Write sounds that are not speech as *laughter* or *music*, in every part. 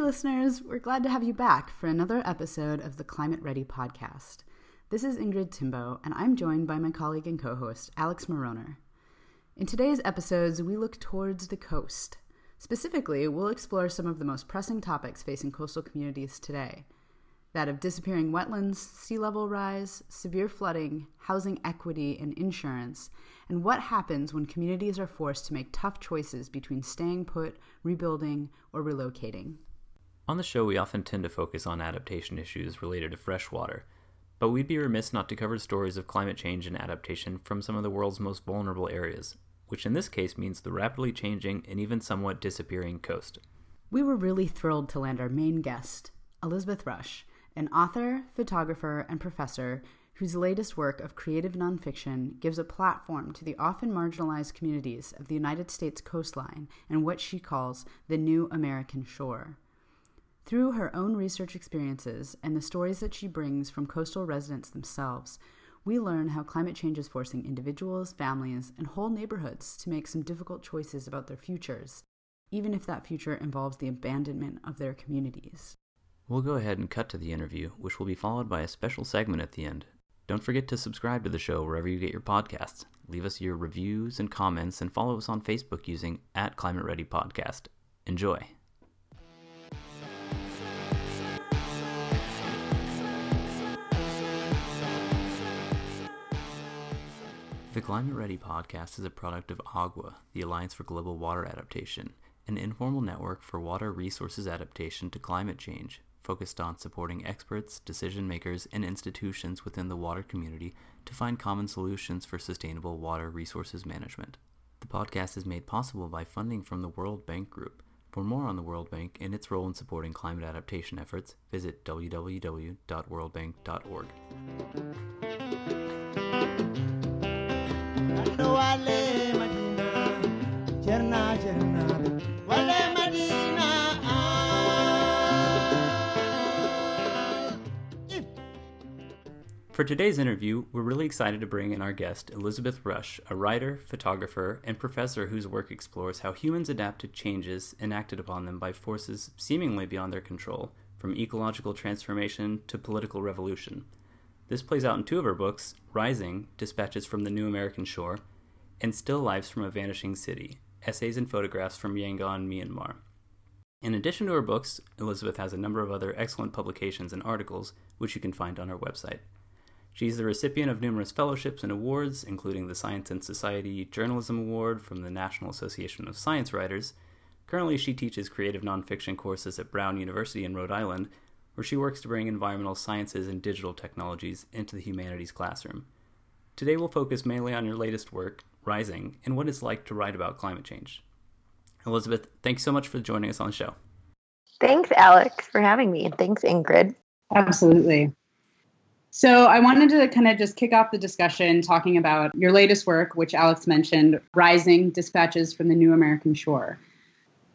Listeners, we're glad to have you back for another episode of the Climate Ready podcast. This is Ingrid Timboe, and I'm joined by my colleague and co host, Alex Mauroner. In today's episodes, we look towards the coast. Specifically, we'll explore some of the most pressing topics facing coastal communities today that of disappearing wetlands, sea level rise, severe flooding, housing equity, and insurance, and what happens when communities are forced to make tough choices between staying put, rebuilding, or relocating. On the show, we often tend to focus on adaptation issues related to freshwater, but we'd be remiss not to cover stories of climate change and adaptation from some of the world's most vulnerable areas, which in this case means the rapidly changing and even somewhat disappearing coast. We were really thrilled to land our main guest, Elizabeth Rush, an author, photographer, and professor whose latest work of creative nonfiction gives a platform to the often marginalized communities of the United States coastline and what she calls the new American shore. Through her own research experiences and the stories that she brings from coastal residents themselves, we learn how climate change is forcing individuals, families, and whole neighborhoods to make some difficult choices about their futures, even if that future involves the abandonment of their communities. We'll go ahead and cut to the interview, which will be followed by a special segment at the end. Don't forget to subscribe to the show wherever you get your podcasts. Leave us your reviews and comments and follow us on Facebook using at Climate Ready Podcast. Enjoy. The Climate Ready podcast is a product of AGWA, the Alliance for Global Water Adaptation, an informal network for water resources adaptation to climate change focused on supporting experts, decision makers, and institutions within the water community to find common solutions for sustainable water resources management. The podcast is made possible by funding from the World Bank Group. For more on the World Bank and its role in supporting climate adaptation efforts, visit www.worldbank.org. For today's interview, we're really excited to bring in our guest, Elizabeth Rush, a writer, photographer, and professor whose work explores how humans adapt to changes enacted upon them by forces seemingly beyond their control, from ecological transformation to political revolution. This plays out in two of her books Rising, Dispatches from the New American Shore, and Still Lives from a Vanishing City, Essays and Photographs from Yangon, Myanmar. In addition to her books, Elizabeth has a number of other excellent publications and articles, which you can find on her website. She's the recipient of numerous fellowships and awards, including the Science and Society Journalism Award from the National Association of Science Writers. Currently, she teaches creative nonfiction courses at Brown University in Rhode Island, where she works to bring environmental sciences and digital technologies into the humanities classroom. Today, we'll focus mainly on your latest work, Rising, and what it's like to write about climate change. Elizabeth, thanks so much for joining us on the show. Thanks, Alex, for having me, and thanks, Ingrid. Absolutely. So I wanted to kind of just kick off the discussion talking about your latest work, which Alex mentioned, Rising Dispatches from the New American Shore.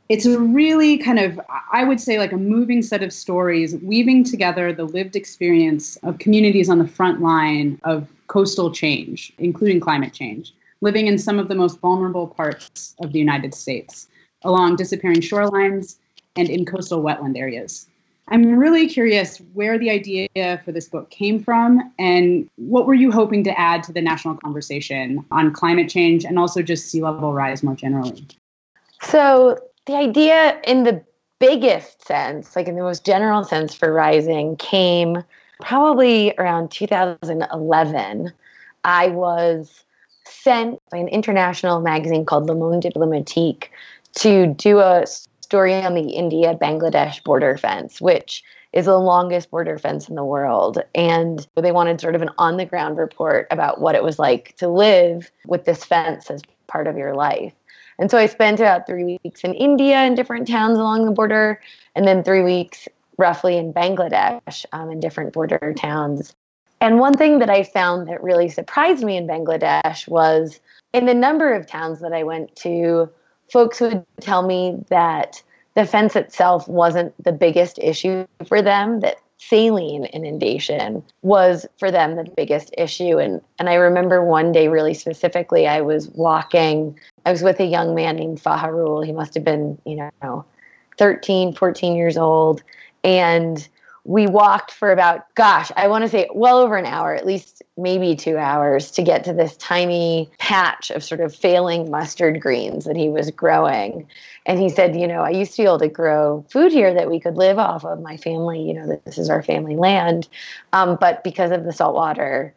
It's a really kind of, I would say, like a moving set of stories weaving together the lived experience of communities on the front line of coastal change, including climate change, living in some of the most vulnerable parts of the United States, along disappearing shorelines and in coastal wetland areas. I'm really curious where the idea for this book came from and what were you hoping to add to the national conversation on climate change and also just sea level rise more generally? So, the idea in the biggest sense, like in the most general sense for rising, came probably around 2011. I was sent by an international magazine called Le Monde Diplomatique to do a story on the India Bangladesh border fence, which is the longest border fence in the world. And they wanted sort of an on the ground report about what it was like to live with this fence as part of your life. And so I spent about three weeks in India in different towns along the border, and then three weeks roughly in Bangladesh um, in different border towns. And one thing that I found that really surprised me in Bangladesh was in the number of towns that I went to, folks would tell me that the fence itself wasn't the biggest issue for them, that saline inundation was for them the biggest issue. And, and I remember one day really specifically, I was walking, I was with a young man named Faharul. He must have been, you know, 13, 14 years old. And we walked for about, gosh, I want to say well over an hour, at least maybe two hours to get to this tiny patch of sort of failing mustard greens that he was growing. And he said, You know, I used to be able to grow food here that we could live off of. My family, you know, this is our family land. Um, but because of the salt water,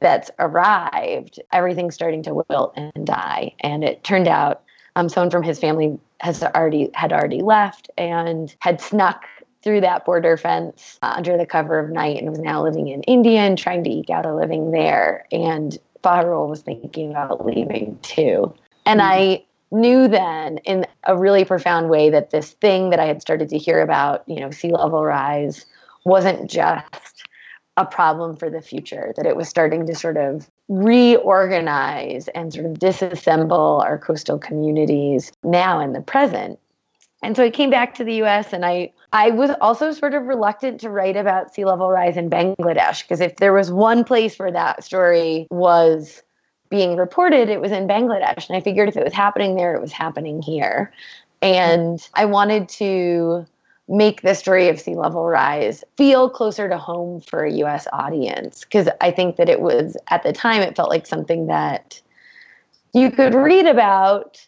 that's arrived, everything's starting to wilt and die. And it turned out um, someone from his family has already had already left and had snuck through that border fence uh, under the cover of night and was now living in India and trying to eke out a living there. And Baharul was thinking about leaving too. And mm-hmm. I knew then in a really profound way that this thing that I had started to hear about, you know, sea level rise wasn't just a problem for the future, that it was starting to sort of reorganize and sort of disassemble our coastal communities now in the present. And so I came back to the US and I I was also sort of reluctant to write about sea level rise in Bangladesh because if there was one place where that story was being reported, it was in Bangladesh. And I figured if it was happening there, it was happening here. And I wanted to make the story of sea level rise feel closer to home for a US audience because I think that it was at the time it felt like something that you could read about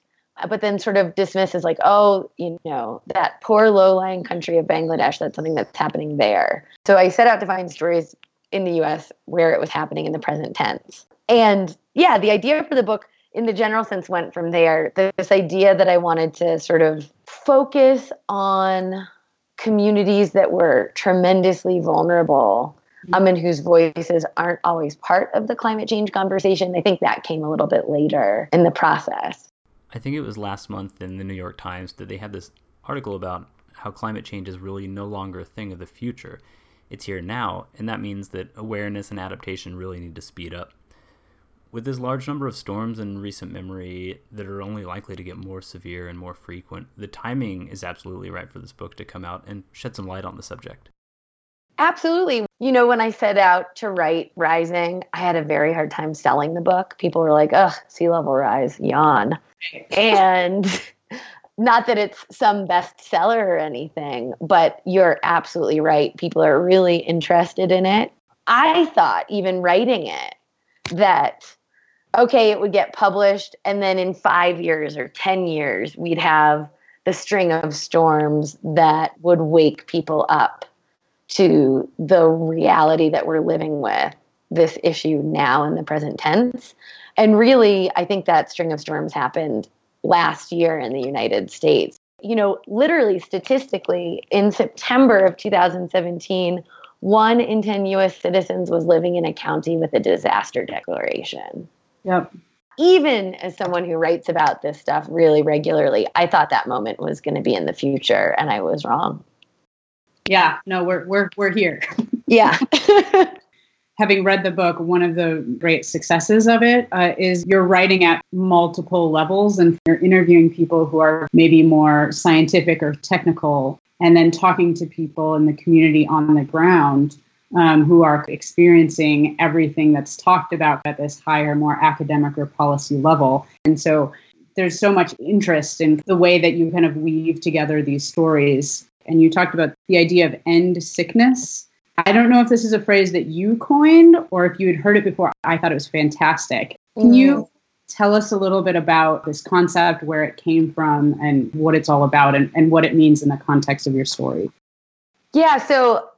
but then sort of dismisses like oh you know that poor low-lying country of Bangladesh that's something that's happening there. So I set out to find stories in the US where it was happening in the present tense. And yeah, the idea for the book in the general sense went from there. This idea that I wanted to sort of focus on communities that were tremendously vulnerable um, and whose voices aren't always part of the climate change conversation. I think that came a little bit later in the process. I think it was last month in the New York Times that they had this article about how climate change is really no longer a thing of the future. It's here now, and that means that awareness and adaptation really need to speed up. With this large number of storms in recent memory that are only likely to get more severe and more frequent, the timing is absolutely right for this book to come out and shed some light on the subject. Absolutely. You know, when I set out to write Rising, I had a very hard time selling the book. People were like, ugh, sea level rise, yawn. and *laughs* not that it's some bestseller or anything, but you're absolutely right. People are really interested in it. I thought, even writing it, that okay, it would get published, and then in five years or 10 years, we'd have the string of storms that would wake people up to the reality that we're living with this issue now in the present tense. And really, I think that string of storms happened last year in the United States. You know, literally statistically, in September of 2017, one in 10 US citizens was living in a county with a disaster declaration. Yep. Even as someone who writes about this stuff really regularly, I thought that moment was going to be in the future, and I was wrong. Yeah, no, we're we're we're here. *laughs* Yeah. *laughs* Having read the book, one of the great successes of it uh, is you're writing at multiple levels and you're interviewing people who are maybe more scientific or technical, and then talking to people in the community on the ground um, who are experiencing everything that's talked about at this higher, more academic or policy level. And so there's so much interest in the way that you kind of weave together these stories. And you talked about the idea of end sickness. I don't know if this is a phrase that you coined or if you had heard it before. I thought it was fantastic. Can you mm. tell us a little bit about this concept, where it came from, and what it's all about, and, and what it means in the context of your story? Yeah, so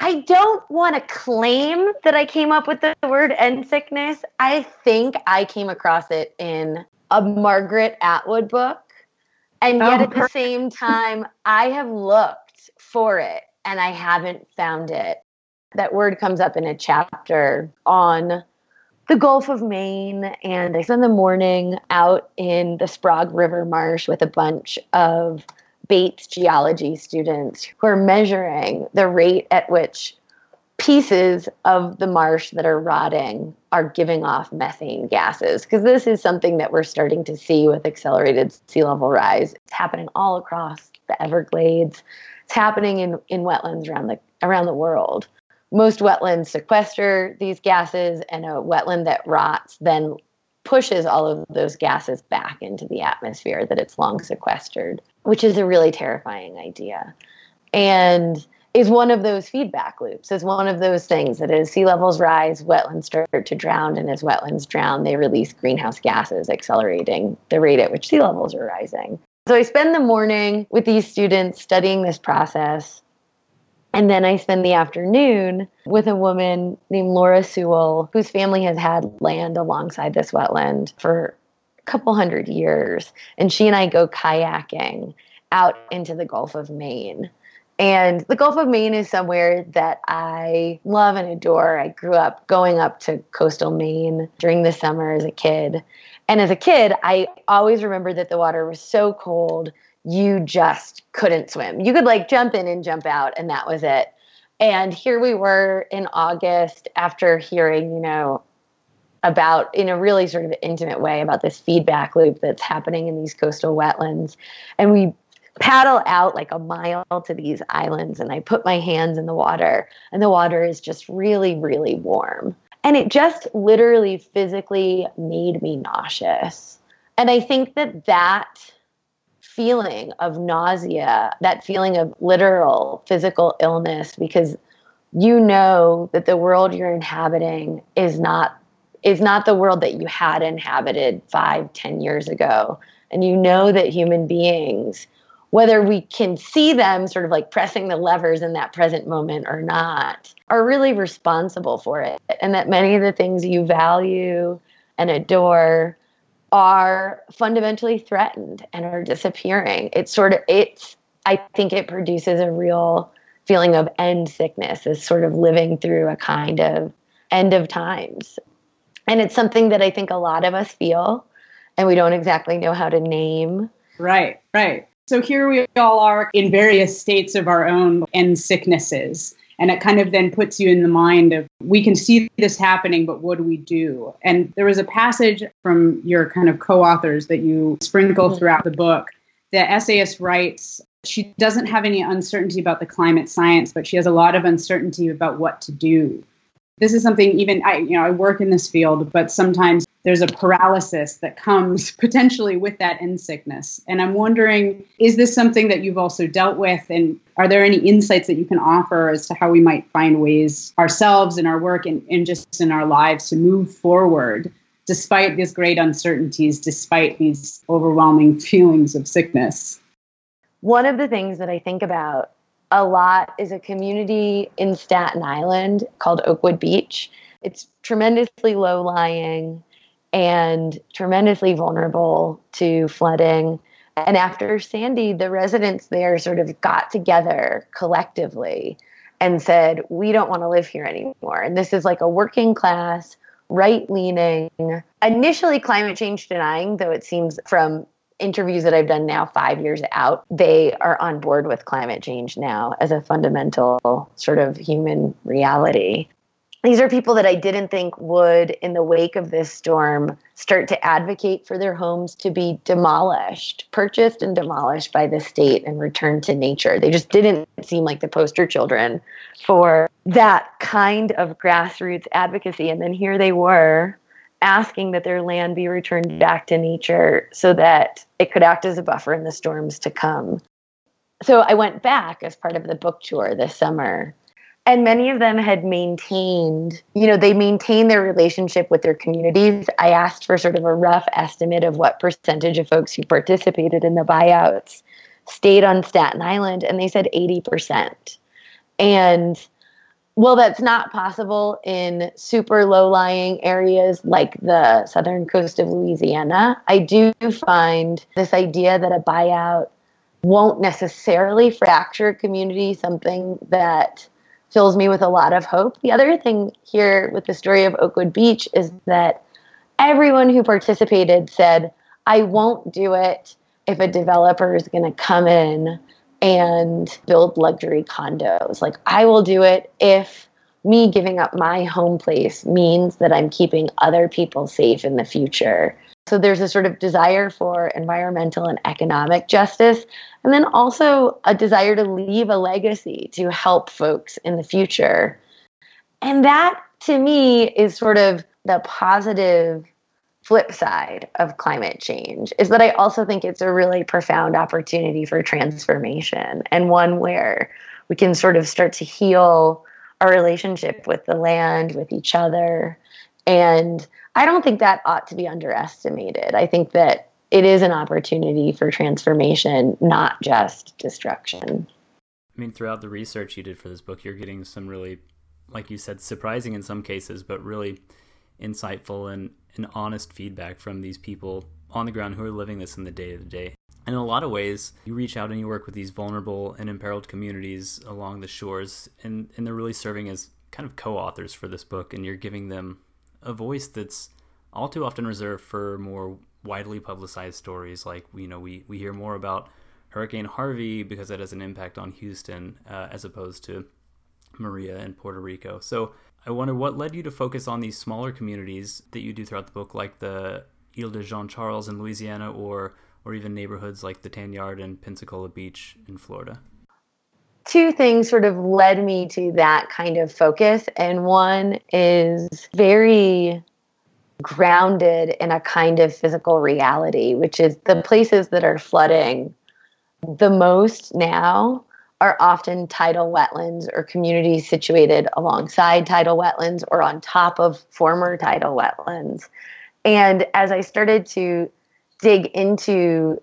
I don't want to claim that I came up with the word end sickness. I think I came across it in a Margaret Atwood book. And yet oh, at the same time, I have looked for it and I haven't found it. That word comes up in a chapter on the Gulf of Maine. And I spent the morning out in the Sprague River Marsh with a bunch of Bates geology students who are measuring the rate at which pieces of the marsh that are rotting are giving off methane gases. Because this is something that we're starting to see with accelerated sea level rise. It's happening all across the everglades. It's happening in, in wetlands around the around the world. Most wetlands sequester these gases and a wetland that rots then pushes all of those gases back into the atmosphere that it's long sequestered, which is a really terrifying idea. And is one of those feedback loops, is one of those things that as sea levels rise, wetlands start to drown, and as wetlands drown, they release greenhouse gases, accelerating the rate at which sea levels are rising. So I spend the morning with these students studying this process. And then I spend the afternoon with a woman named Laura Sewall, whose family has had land alongside this wetland for a couple hundred years. And she and I go kayaking out into the Gulf of Maine. And the Gulf of Maine is somewhere that I love and adore. I grew up going up to coastal Maine during the summer as a kid. And as a kid, I always remember that the water was so cold, you just couldn't swim. You could like jump in and jump out, and that was it. And here we were in August after hearing, you know, about in a really sort of intimate way about this feedback loop that's happening in these coastal wetlands. And we paddle out like a mile to these islands and I put my hands in the water and the water is just really, really warm. And it just literally physically made me nauseous. And I think that that feeling of nausea, that feeling of literal physical illness, because you know that the world you're inhabiting is not is not the world that you had inhabited five, ten years ago. And you know that human beings whether we can see them sort of like pressing the levers in that present moment or not, are really responsible for it. And that many of the things you value and adore are fundamentally threatened and are disappearing. It's sort of, it's, I think it produces a real feeling of end sickness, is sort of living through a kind of end of times. And it's something that I think a lot of us feel and we don't exactly know how to name. Right, right. So here we all are in various states of our own and sicknesses. And it kind of then puts you in the mind of we can see this happening, but what do we do? And there was a passage from your kind of co authors that you sprinkle mm-hmm. throughout the book. The essayist writes, she doesn't have any uncertainty about the climate science, but she has a lot of uncertainty about what to do. This is something even I, you know, I work in this field, but sometimes there's a paralysis that comes *laughs* potentially with that end sickness. And I'm wondering, is this something that you've also dealt with? And are there any insights that you can offer as to how we might find ways ourselves in our work and, and just in our lives to move forward despite these great uncertainties, despite these overwhelming *laughs* feelings of sickness? One of the things that I think about a lot is a community in Staten Island called Oakwood Beach. It's tremendously low lying and tremendously vulnerable to flooding. And after Sandy, the residents there sort of got together collectively and said, We don't want to live here anymore. And this is like a working class, right leaning, initially climate change denying, though it seems from interviews that I've done now, five years out, they are on board with climate change now as a fundamental sort of human reality these are people that I didn't think would, in the wake of this storm, start to advocate for their homes to be demolished, purchased and demolished by the state and returned to nature. They just didn't seem like the poster children for that kind of grassroots advocacy. And then here they were asking that their land be returned back to nature so that it could act as a buffer in the storms to come. So I went back as part of the book tour this summer and many of them had maintained you know they maintained their relationship with their communities. I asked for sort of a rough estimate of what percentage of folks who participated in the buyouts stayed on staten island and they said 80% and well that's not possible in super low lying areas like the southern coast of louisiana i do find this idea that a buyout won't necessarily fracture a community something that fills me with a lot of hope. The other thing here with the story of Oakwood Beach is that everyone who participated said, I won't do it if a developer is going to come in and build luxury condos. Like, I will do it if me giving up my home place means that I'm keeping other people safe in the future. So there's a sort of desire for environmental and economic justice, and then also a desire to leave a legacy to help folks in the future. And that to me is sort of the positive flip side of climate change is that I also think it's a really profound opportunity for transformation and one where we can sort of start to heal our relationship with the land, with each other. And I don't think that ought to be underestimated. I think that it is an opportunity for transformation, not just destruction. I mean, throughout the research you did for this book, you're getting some really, like you said, surprising in some cases, but really insightful and, and honest feedback from these people on the ground who are living this in the day to day. And in a lot of ways, you reach out and you work with these vulnerable and imperiled communities along the shores, and, and they're really serving as kind of co authors for this book, and you're giving them a voice that's all too often reserved for more widely publicized stories. Like, you know, we, we hear more about Hurricane Harvey because it has an impact on Houston uh, as opposed to Maria in Puerto Rico. So I wonder what led you to focus on these smaller communities that you do throughout the book, like the Isle de Jean Charles in Louisiana, or or even neighborhoods like the Tan Yard and Pensacola Beach in Florida. Two things sort of led me to that kind of focus, and one is very grounded in a kind of physical reality, which is the places that are flooding the most now are often tidal wetlands or communities situated alongside tidal wetlands or on top of former tidal wetlands. And as I started to dig into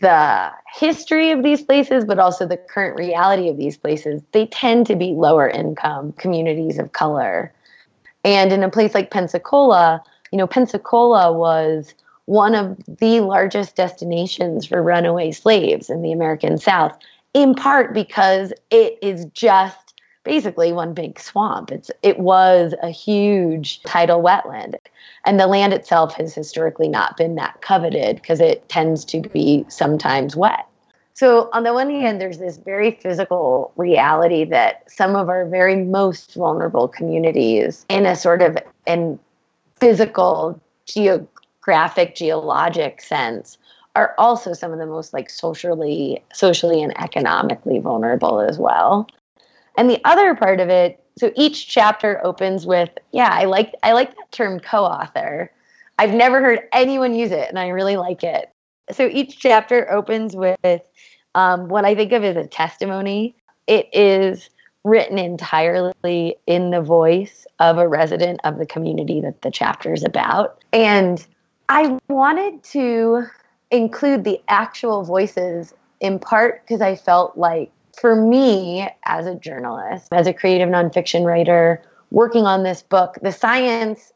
the history of these places, but also the current reality of these places, they tend to be lower income communities of color. And in a place like Pensacola, you know, Pensacola was one of the largest destinations for runaway slaves in the American South in part because it is just basically one big swamp. It's it was a huge tidal wetland. And the land itself has historically not been that coveted because it tends to be sometimes wet. So on the one hand, there's this very physical reality that some of our very most vulnerable communities in a sort of in physical geographic geologic sense are also some of the most like socially socially and economically vulnerable as well and the other part of it so each chapter opens with yeah i like i like that term co-author. I've never heard anyone use it and i really like it. So each chapter opens with um, what i think of as a testimony. It is written entirely in the voice of a resident of the community that the chapter is about. And i wanted to include the actual voices in part because I felt like for me as a journalist, as a creative nonfiction writer, working on this book, the science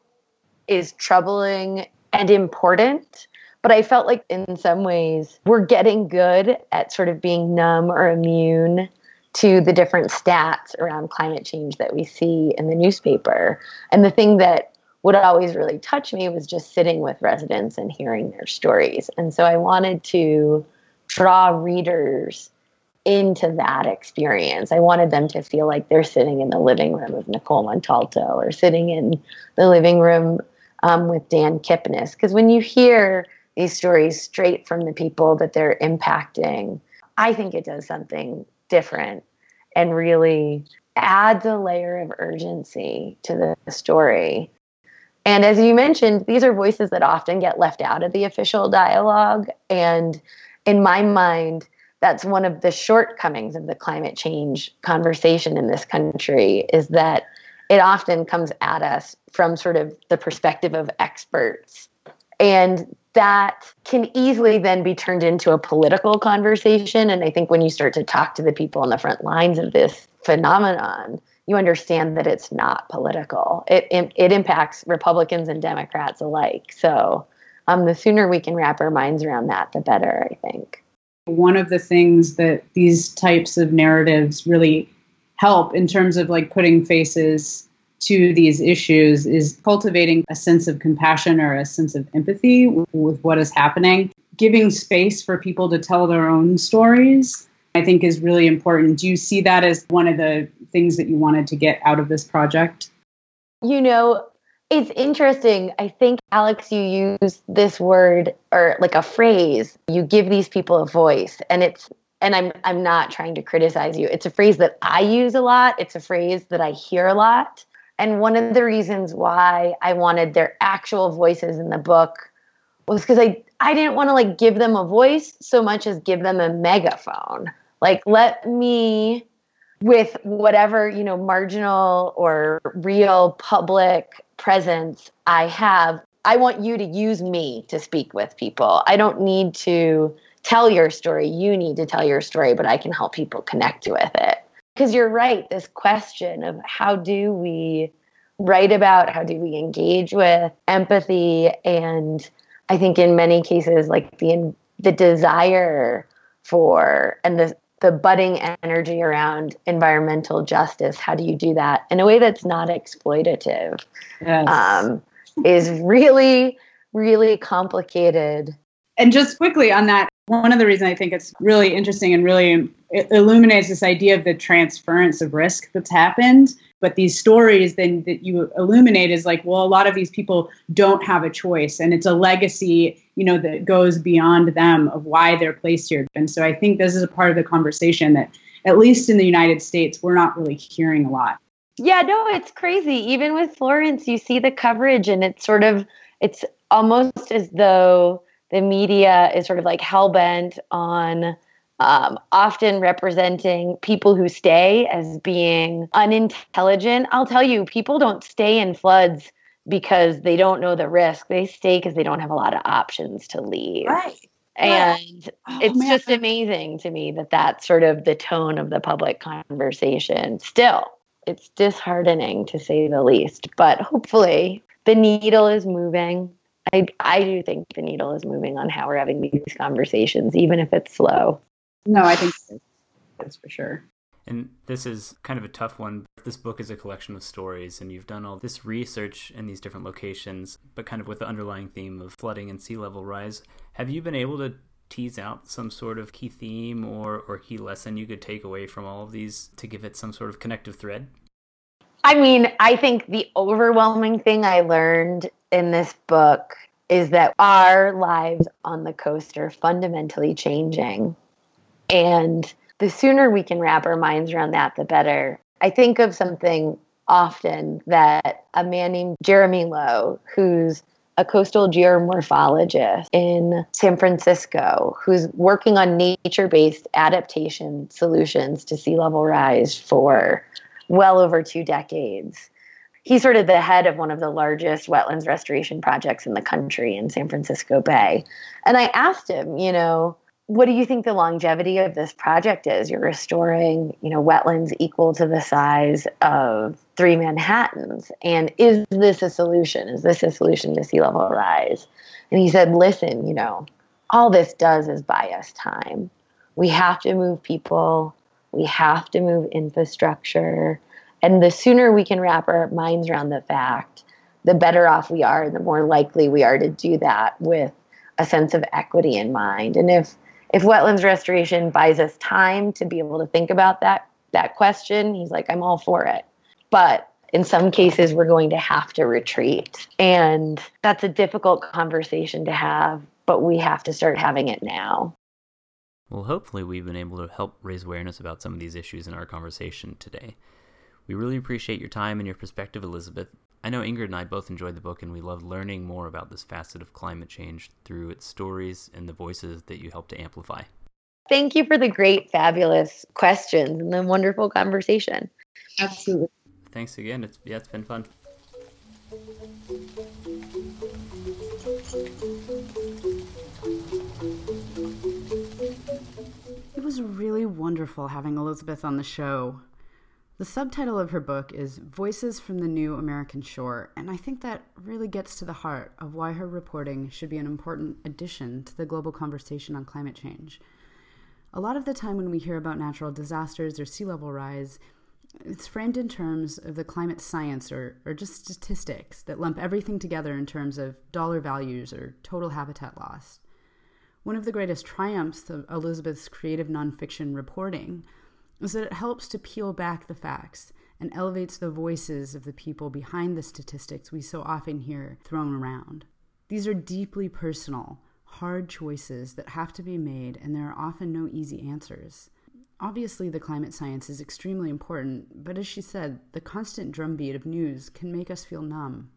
is troubling and important. But I felt like in some ways we're getting good at sort of being numb or immune to the different stats around climate change that we see in the newspaper. And the thing that would always really touch me was just sitting with residents and hearing their stories. And so I wanted to draw readers into that experience. I wanted them to feel like they're sitting in the living room of Nicole Montalto or sitting in the living room um, with Dan Kipnis. Because when you hear these stories straight from the people that they're impacting, I think it does something different and really adds a layer of urgency to the story and as you mentioned, these are voices that often get left out of the official dialogue. And in my mind, that's one of the shortcomings of the climate change conversation in this country is that it often comes at us from sort of the perspective of experts. And that can easily then be turned into a political conversation. And I think when you start to talk to the people on the front lines of this phenomenon, you understand that it's not political. It it, it impacts Republicans and Democrats alike. So um, the sooner we can wrap our minds around that, the better. I think. One of the things that these types of narratives really help in terms of like putting faces to these issues is cultivating a sense of compassion or a sense of empathy with, what is happening, giving space for people to tell their own stories I think is really important. Do you see that as one of the things that you wanted to get out of this project? You know, it's interesting. I think, Alex, you use this word or like a phrase. You give these people a voice. And it's, and I'm, I'm not trying to criticize you. It's a phrase that I use a lot. It's a phrase that I hear a lot. And one of the reasons why I wanted their actual voices in the book was because I, I didn't want to like give them a voice so much as give them a megaphone. Like, let me, with whatever, you know, marginal or real public presence I have, I want you to use me to speak with people. I don't need to tell your story. You need to tell your story, but I can help people connect with it. Because you're right, this question of how do we write about, how do we engage with empathy, and I think in many cases, like the the desire for and the the budding energy around environmental justice. How do you do that in a way that's not exploitative? Yes. Um, is really, really complicated. And just quickly on that, one of the reasons I think it's really interesting and really it illuminates this idea of the transference of risk that's happened. But these stories then that you illuminate is like, well, a lot of these people don't have a choice, and it's a legacy, you know, that goes beyond them of why they're placed here. And so I think this is a part of the conversation that, at least in the United States, we're not really hearing a lot. Yeah, no, it's crazy. Even with Florence, you see the coverage, and it's sort of, it's almost as though the media is sort of like hell bent on um, often representing people who stay as being unintelligent. I'll tell you, people don't stay in floods because they don't know the risk. They stay because they don't have a lot of options to leave. Right. And oh, it's man. just amazing to me that that's sort of the tone of the public conversation. Still, it's disheartening to say the least, but hopefully the needle is moving. I, I do think the needle is moving on how we're having these conversations, even if it's slow. No, I think that's for sure. And this is kind of a tough one. This book is a collection of stories, and you've done all this research in these different locations, but kind of with the underlying theme of flooding and sea level rise. Have you been able to tease out some sort of key theme or, or key lesson you could take away from all of these to give it some sort of connective thread? I mean, I think the overwhelming thing I learned in this book is that our lives on the coast are fundamentally changing and the sooner we can wrap our minds around that, the better. I think of something often that a man named Jeremy Lowe, who's a coastal geomorphologist in San Francisco, who's working on nature based adaptation solutions to sea level rise for well over two decades. He's sort of the head of one of the largest wetlands restoration projects in the country in San Francisco Bay. And I asked him, you know, what do you think the longevity of this project is? You're restoring, you know, wetlands equal to the size of three Manhattans. And is this a solution? Is this a solution to sea level rise? And he said, listen, you know, all this does is buy us time. We have to move people, we have to move infrastructure. And the sooner we can wrap our minds around the fact, the better off we are, and the more likely we are to do that with a sense of equity in mind. And if if wetlands restoration buys us time to be able to think about that that question, he's like, I'm all for it. But in some cases, we're going to have to retreat. And that's a difficult conversation to have, but we have to start having it now. Well, hopefully, we've been able to help raise awareness about some of these issues in our conversation today. We really appreciate your time and your perspective, Elizabeth. I know Ingrid and I both enjoyed the book, and we loved learning more about this facet of climate change through its stories and the voices that you help to amplify. Thank you for the great, fabulous questions and the wonderful conversation. Absolutely. Thanks again. It's yeah, it's been fun. It was really wonderful having Elizabeth on the show. The subtitle of her book is Voices from the New American Shore, and I think that really gets to the heart of why her reporting should be an important addition to the global conversation on climate change. A lot of the time when we hear about natural disasters or sea level rise, it's framed in terms of the climate science or, or just statistics that lump everything together in terms of dollar values or total habitat loss. One of the greatest triumphs of Elizabeth's creative nonfiction reporting is that it helps to peel back the facts and elevates the voices of the people behind the statistics we so often hear thrown around. These are deeply personal, hard choices that have to be made, and there are often no easy answers. Obviously, the climate science is extremely important, but as she said, the constant drumbeat of news can make us feel numb.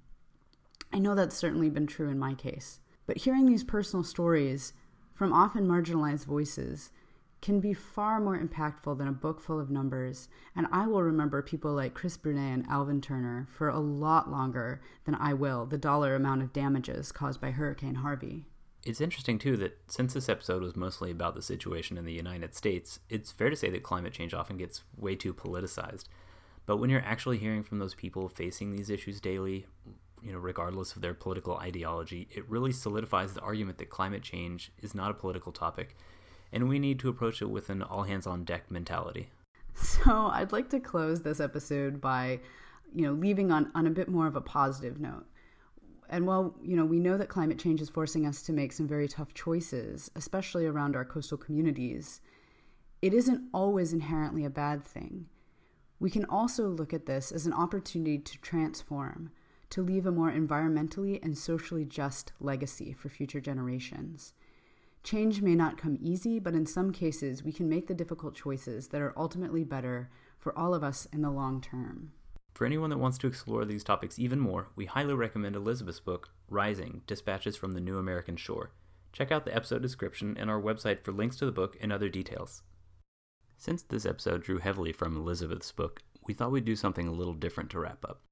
I know that's certainly been true in my case, but hearing these personal stories from often marginalized voices can be far more impactful than a book full of numbers, and I will remember people like Chris Brunet and Alvin Turner for a lot longer than I will the dollar amount of damages caused by Hurricane Harvey. It's interesting, too, that since this episode was mostly about the situation in the United States, it's fair to say that climate change often gets way too politicized. But when you're actually hearing from those people facing these issues daily, you know, regardless of their political ideology, it really solidifies the argument that climate change is not a political topic, and we need to approach it with an all hands on deck mentality. So I'd like to close this episode by, you know, leaving on, on a bit more of a positive note. And while, you know, we know that climate change is forcing us to make some very tough choices, especially around our coastal communities, it isn't always inherently a bad thing. We can also look at this as an opportunity to transform, to leave a more environmentally and socially just legacy for future generations. Change may not come easy, but in some cases, we can make the difficult choices that are ultimately better for all of us in the long term. For anyone that wants to explore these topics even more, we highly recommend Elizabeth's book, Rising Dispatches from the New American Shore. Check out the episode description and our website for links to the book and other details. Since this episode drew heavily from Elizabeth's book, we thought we'd do something a little different to wrap up.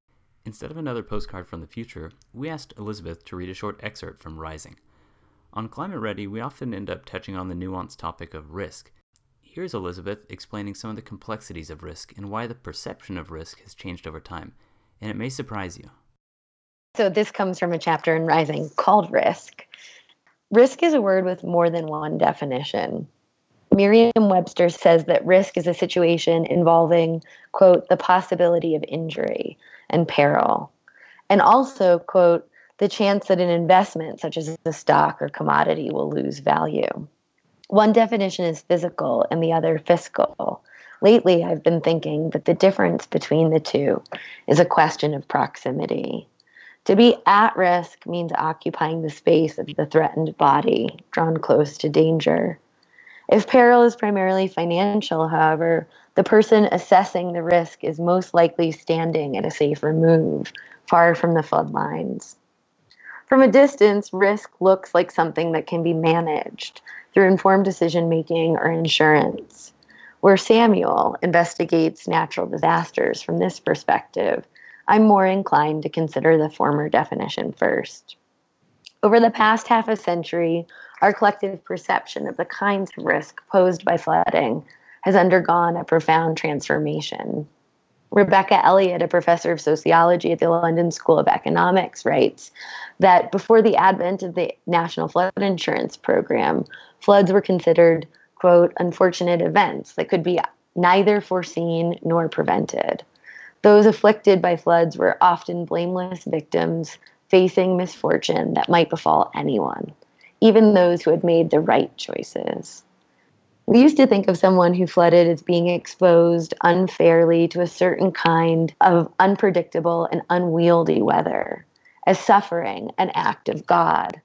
Instead of another postcard from the future, we asked Elizabeth to read a short excerpt from Rising. On Climate Ready, we often end up touching on the nuanced topic of risk. Here's Elizabeth explaining some of the complexities of risk and why the perception of risk has changed over time, and it may surprise you. So, this comes from a chapter in Rising called Risk. Risk is a word with more than one definition. Merriam Webster says that risk is a situation involving, quote, the possibility of injury, and peril. And also, quote, the chance that an investment, such as a stock or commodity, will lose value. One definition is physical and the other fiscal. Lately, I've been thinking that the difference between the two is a question of proximity. To be at risk means occupying the space of the threatened body, drawn close to danger. If peril is primarily financial, however, the person assessing the risk is most likely standing at a safe remove, far from the flood lines. From a distance, risk looks like something that can be managed through informed decision making or insurance. Where Samuel investigates natural disasters from this perspective, I'm more inclined to consider the former definition first. Over the past half a century, our collective perception of the kinds of risk posed by flooding has undergone a profound transformation. Rebecca Elliott, a professor of sociology at the London School of Economics, writes that before the advent of the National Flood Insurance Program, floods were considered, quote, unfortunate events that could be neither foreseen nor prevented. Those afflicted by floods were often blameless victims facing misfortune that might befall anyone, even those who had made the right choices. We used to think of someone who flooded as being exposed unfairly to a certain kind of unpredictable and unwieldy weather, as suffering an act of God.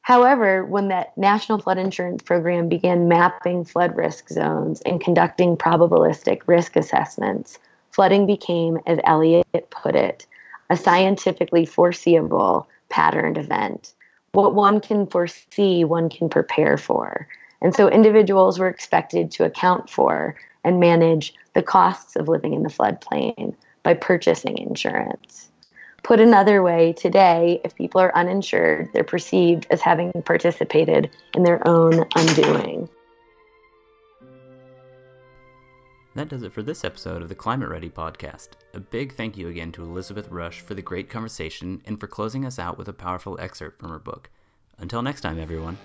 However, when that National Flood Insurance Program began mapping flood risk zones and conducting probabilistic risk assessments, flooding became, as Elliott put it, a scientifically foreseeable patterned event. What one can foresee, one can prepare for. And so individuals were expected to account for and manage the costs of living in the floodplain by purchasing insurance. Put another way, today, if people are uninsured, they're perceived as having participated in their own undoing. That does it for this episode of the Climate Ready podcast. A big thank you again to Elizabeth Rush for the great conversation and for closing us out with a powerful excerpt from her book. Until next time, everyone.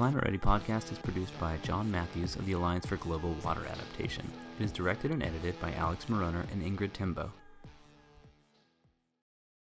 Climate Ready podcast is produced by John Matthews of the Alliance for Global Water Adaptation. It is directed and edited by Alex Mauroner and Ingrid Timboe.